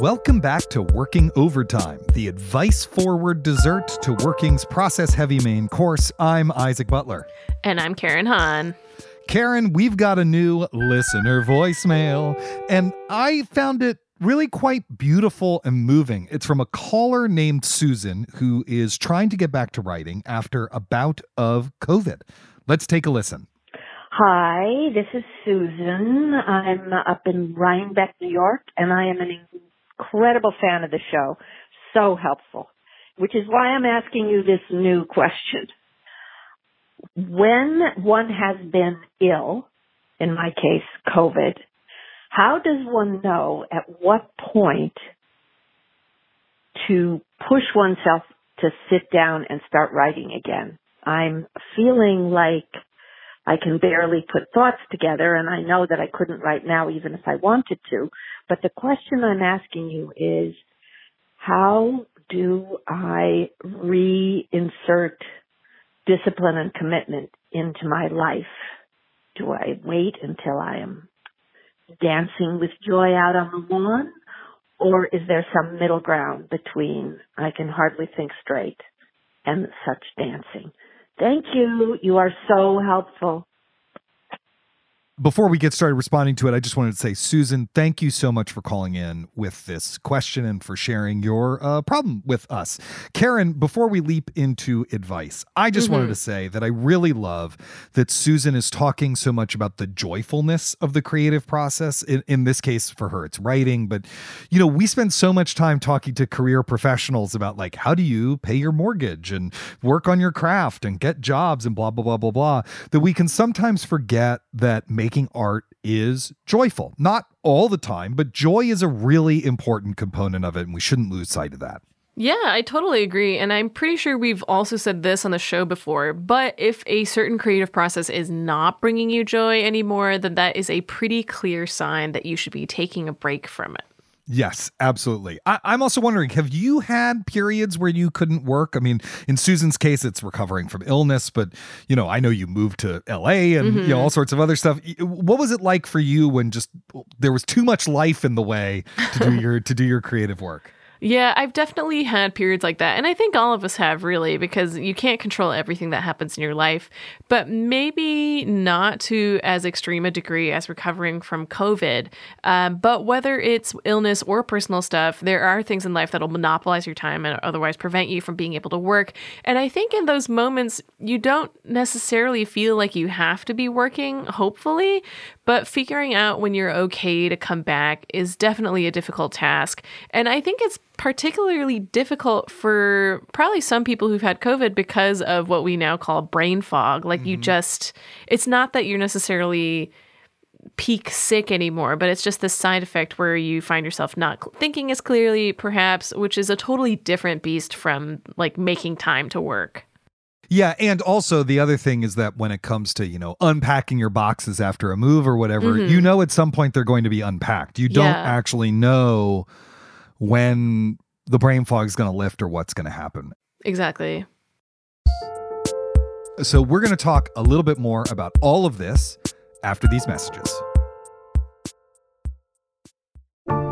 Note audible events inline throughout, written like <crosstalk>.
Welcome back to Working Overtime, the advice forward dessert to working's process heavy main course. I'm Isaac Butler. And I'm Karen Han. Karen, we've got a new listener voicemail, and I found it really quite beautiful and moving. It's from a caller named Susan who is trying to get back to writing after a bout of COVID. Let's take a listen. Hi, this is Susan. I'm up in Rhinebeck, New York, and I am an incredible fan of the show. So helpful. Which is why I'm asking you this new question. When one has been ill, in my case, COVID, how does one know at what point to push oneself to sit down and start writing again? I'm feeling like I can barely put thoughts together and I know that I couldn't right now even if I wanted to. But the question I'm asking you is, how do I reinsert discipline and commitment into my life? Do I wait until I am dancing with joy out on the lawn? Or is there some middle ground between I can hardly think straight and such dancing? Thank you. You are so helpful before we get started responding to it, I just wanted to say, Susan, thank you so much for calling in with this question and for sharing your uh, problem with us. Karen, before we leap into advice, I just mm-hmm. wanted to say that I really love that Susan is talking so much about the joyfulness of the creative process. In, in this case, for her, it's writing. But, you know, we spend so much time talking to career professionals about, like, how do you pay your mortgage and work on your craft and get jobs and blah, blah, blah, blah, blah, that we can sometimes forget that maybe making art is joyful. Not all the time, but joy is a really important component of it, and we shouldn't lose sight of that. Yeah, I totally agree. And I'm pretty sure we've also said this on the show before. But if a certain creative process is not bringing you joy anymore, then that is a pretty clear sign that you should be taking a break from it. Yes, absolutely. I, am also wondering have you had periods where you couldn't work? I mean, in Susan's case, it's recovering from illness, but you know, I know you moved to LA and mm-hmm. you know mm-hmm. all sorts of other stuff. What was it like for you when just there was too much life in the way to do <laughs> your to do your creative work? Yeah, I've definitely had periods like that. And I think all of us have really because you can't control everything that happens in your life, but maybe not to as extreme a degree as recovering from COVID. Um, but whether it's illness or personal stuff, there are things in life that'll monopolize your time and otherwise prevent you from being able to work. And I think in those moments, you don't necessarily feel like you have to be working, hopefully, but figuring out when you're okay to come back is definitely a difficult task. And I think it's particularly difficult for probably some people who've had COVID because of what we now call brain fog. Like mm-hmm. you just, it's not that you're necessarily peak sick anymore, but it's just this side effect where you find yourself not thinking as clearly, perhaps, which is a totally different beast from like making time to work. Yeah, and also the other thing is that when it comes to, you know, unpacking your boxes after a move or whatever, mm-hmm. you know at some point they're going to be unpacked. You don't yeah. actually know when the brain fog is going to lift or what's going to happen. Exactly. So we're going to talk a little bit more about all of this after these messages.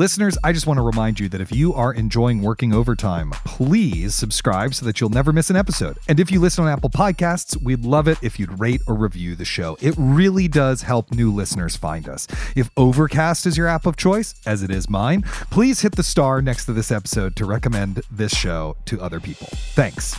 Listeners, I just want to remind you that if you are enjoying working overtime, please subscribe so that you'll never miss an episode. And if you listen on Apple Podcasts, we'd love it if you'd rate or review the show. It really does help new listeners find us. If Overcast is your app of choice, as it is mine, please hit the star next to this episode to recommend this show to other people. Thanks.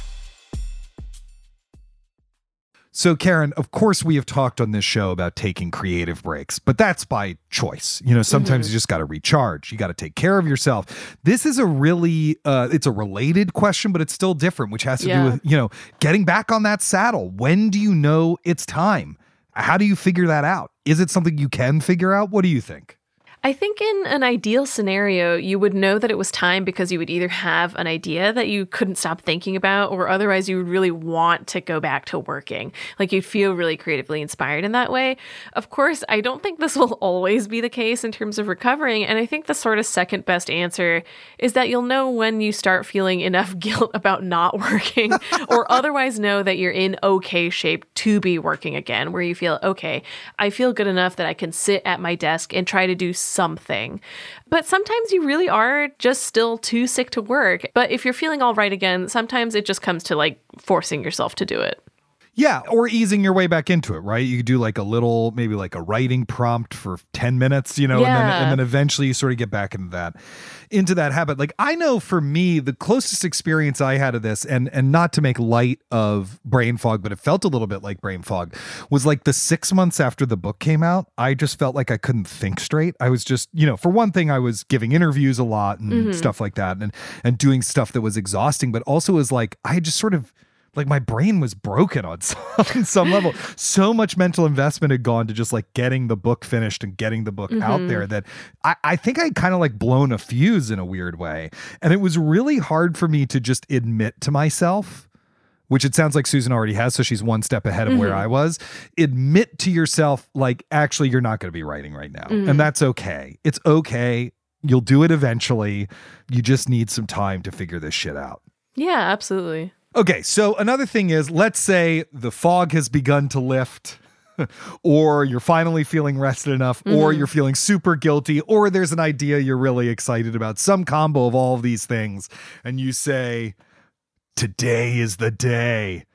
So, Karen, of course, we have talked on this show about taking creative breaks, but that's by choice. You know, sometimes mm-hmm. you just got to recharge. You got to take care of yourself. This is a really, uh, it's a related question, but it's still different, which has to yeah. do with, you know, getting back on that saddle. When do you know it's time? How do you figure that out? Is it something you can figure out? What do you think? I think in an ideal scenario, you would know that it was time because you would either have an idea that you couldn't stop thinking about, or otherwise you would really want to go back to working. Like you'd feel really creatively inspired in that way. Of course, I don't think this <laughs> will always be the case in terms of recovering. And I think the sort of second best answer is that you'll know when you start feeling enough <laughs> guilt about not working, or otherwise know that you're in okay shape to be working again, where you feel, okay, I feel good enough that I can sit at my desk and try to do something. But sometimes you really are just still too sick to work. But if you're feeling all right again, sometimes it just comes to like forcing yourself to do it. Yeah, or easing your way back into it, right? You could do like a little, maybe like a writing prompt for 10 minutes, you know, yeah. and, then, and then eventually you sort of get back into that into that habit. Like I know for me, the closest experience I had of this, and and not to make light of brain fog, but it felt a little bit like brain fog, was like the six months after the book came out. I just felt like I couldn't think straight. I was just, you know, for one thing, I was giving interviews a lot and mm-hmm. stuff like that, and and doing stuff that was exhausting, but also was like I just sort of like my brain was broken on <laughs> some, some level. So much mental investment had gone to just like getting the book finished and getting the book mm-hmm. out there that I, I think I kind of like blown a fuse in a weird way. And it was really hard for me to just admit to myself which it sounds like Susan already has. So she's one step ahead of mm-hmm. where I was. Admit to yourself, like, actually, you're not going to be writing right now. Mm-hmm. And that's okay. It's okay. You'll do it eventually. You just need some time to figure this shit out. Yeah, absolutely. Okay, so another thing is let's say the fog has begun to lift. <laughs> or you're finally feeling rested enough, mm-hmm. or you're feeling super guilty, or there's an idea you're really excited about, some combo of all of these things, and you say, Today is the day.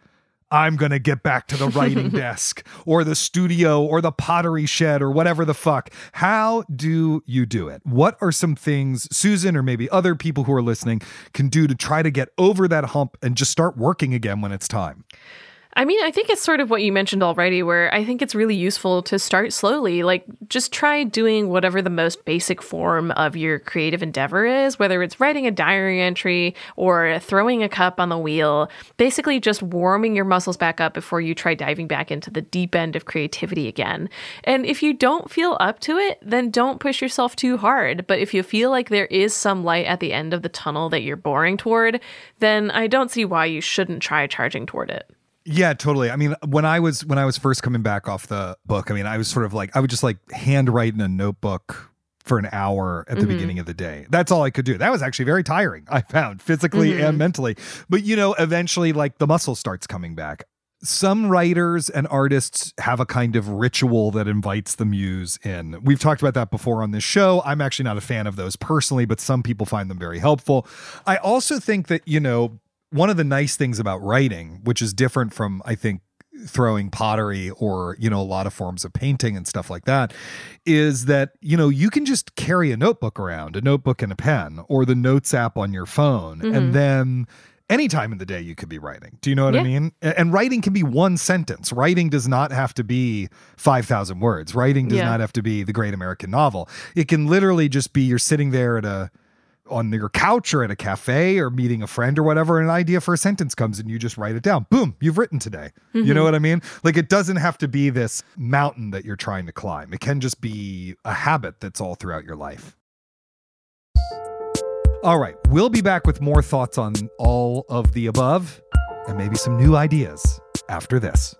I'm going to get back to the writing <laughs> desk or the studio or the pottery shed or whatever the fuck. How do you do it? What are some things Susan or maybe other people who are listening can do to try to get over that hump and just start working again when it's time? I mean, I think it's sort of what you mentioned already, where I think it's really useful to start slowly. Like, just try doing whatever the most basic form of your creative endeavor is, whether it's writing a diary entry or throwing a cup on the wheel. Basically, just warming your muscles back up before you try diving back into the deep end of creativity again. And if you don't feel up to it, then don't push yourself too hard. But if you feel like there is some light at the end of the tunnel that you're boring toward, then I don't see why you shouldn't try charging toward it. Yeah, totally. I mean, when I was when I was first coming back off the book, I mean, I was sort of like I would just like handwrite in a notebook for an hour at the mm-hmm. beginning of the day. That's all I could do. That was actually very tiring, I found, physically mm-hmm. and mentally. But you know, eventually like the muscle starts coming back. Some writers and artists have a kind of ritual that invites the muse in. We've talked about that before on this show. I'm actually not a fan of those personally, but some people find them very helpful. I also think that, you know, one of the nice things about writing, which is different from, I think, throwing pottery or you know a lot of forms of painting and stuff like that is that you know you can just carry a notebook around a notebook and a pen or the notes app on your phone mm-hmm. and then any time in the day you could be writing do you know what yeah. i mean and writing can be one sentence writing does not have to be 5000 words writing does yeah. not have to be the great american novel it can literally just be you're sitting there at a on your couch or at a cafe or meeting a friend or whatever, an idea for a sentence comes and you just write it down. Boom, you've written today. Mm-hmm. You know mm-hmm. what I mean? Like it doesn't have to be this mountain that you're trying to climb, it can just be a habit that's all throughout your life. All right, we'll be back with more thoughts on all of the above and maybe some new ideas after this.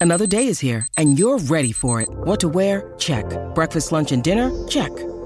Another day is here and you're ready for it. What to wear? Check. Breakfast, lunch, and dinner? Check.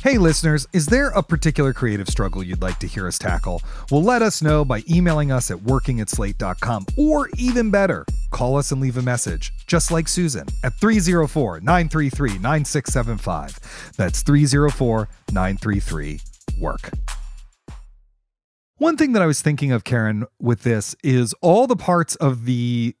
Hey, listeners, is there a particular creative struggle you'd like to hear us tackle? Well, let us know by emailing us at working at or even better, call us and leave a message, just like Susan, at 304 933 9675. That's 304 933 work. One thing that I was thinking of, Karen, with this is all the parts of the,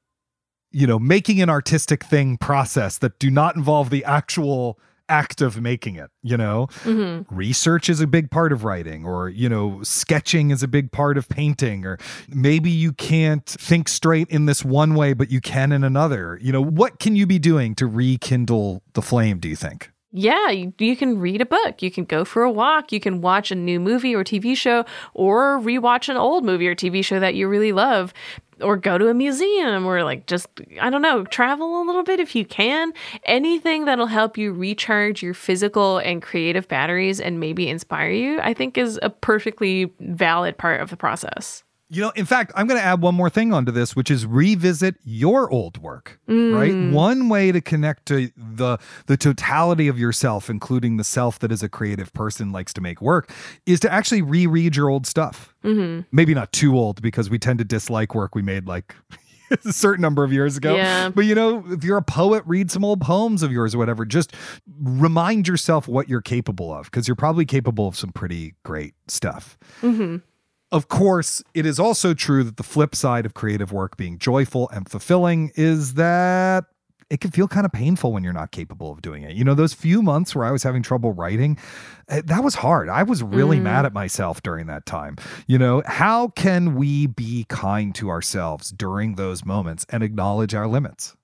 you know, making an artistic thing process that do not involve the actual act of making it you know? Mm-hmm. research is a big part of writing or you know sketching is a big part of painting or maybe you can't think straight in this one way but you can in another. You know what can you be doing to rekindle the flame do you think? Yeah, you, you, can read a book, you can go for a walk, you can watch a new movie or TV show, or rewatch an old movie or TV show that you really love, or go to a museum, or like just, I don't know, travel a little bit if you can. Anything that'll help you recharge your physical and creative batteries and maybe inspire you, I think is a perfectly valid part of the process. You know, in fact, I'm going to add one more thing onto this, which is revisit your old work. Mm. Right, one way to connect to the the totality of yourself, including the self that is a creative person likes to make work, is to actually reread your old stuff. Mm-hmm. Maybe not too old because we tend to dislike work we made like <laughs> a certain number of years ago. Yeah. But you know, if you're a poet, read some old poems of yours or whatever. Just remind yourself what you're capable of because you're probably capable of some pretty great stuff. Mm-hmm. Of course, it is also true that the flip side of creative work being joyful and fulfilling is that it can feel kind of painful when you're not capable of doing it. You know, those few months where I was having trouble writing, eh, that was hard. I was really mm. mad at myself during that time. You know, how can we be kind to ourselves during those moments and acknowledge our limits?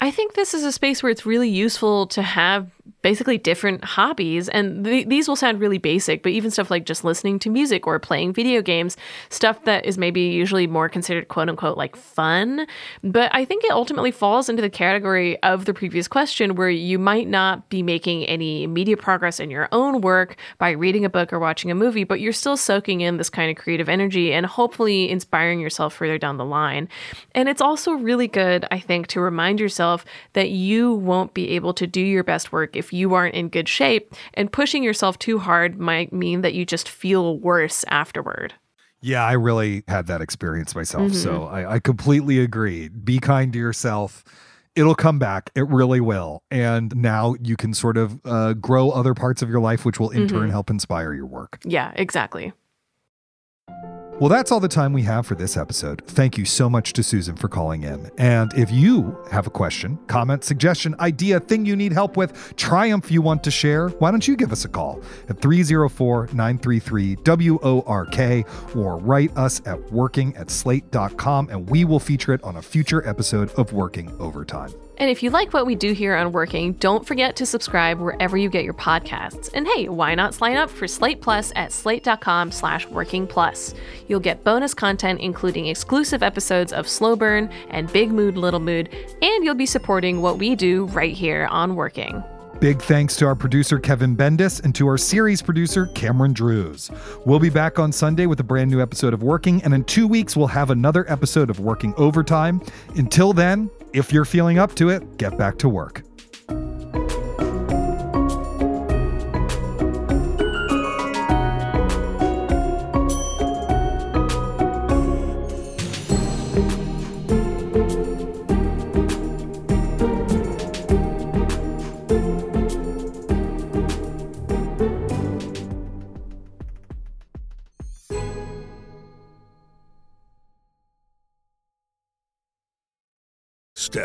I think this is a space where it's really useful to have basically different hobbies. And th- these will sound really basic, but even stuff like just listening to music or playing video games, stuff that is maybe usually more considered quote unquote like fun. But I think it ultimately falls into the category of the previous question where you might not be making any immediate progress in your own work by reading a book or watching a movie, but you're still soaking in this kind of creative energy and hopefully inspiring yourself further down the line. And it's also really good, I think, to remind yourself that you won't be able to do your best work if you aren't in good shape, and pushing yourself too hard might mean that you just feel worse afterward. Yeah, I really had that experience myself. Mm-hmm. So I, I completely agree. Be kind to yourself it'll come back. It really will. And now you can sort of uh, grow other parts of your life, which will in mm-hmm. turn help inspire your work. Yeah, exactly. Well, that's all the time we have for this episode. Thank you so much to Susan for calling in. And if you have a question, comment, suggestion, idea, thing you need help with, triumph you want to share, why don't you give us a call at 304 933 WORK or write us at working at slate.com and we will feature it on a future episode of Working Overtime. And if you like what we do here on Working, don't forget to subscribe wherever you get your podcasts. And hey, why not sign up for Slate Plus at slate.com slash working plus. You'll get bonus content including exclusive episodes of Slow Burn and Big Mood Little Mood, and you'll be supporting what we do right here on Working. Big thanks to our producer, Kevin Bendis, and to our series producer, Cameron Drews. We'll be back on Sunday with a brand new episode of Working, and in two weeks, we'll have another episode of Working Overtime. Until then, if you're feeling up to it, get back to work.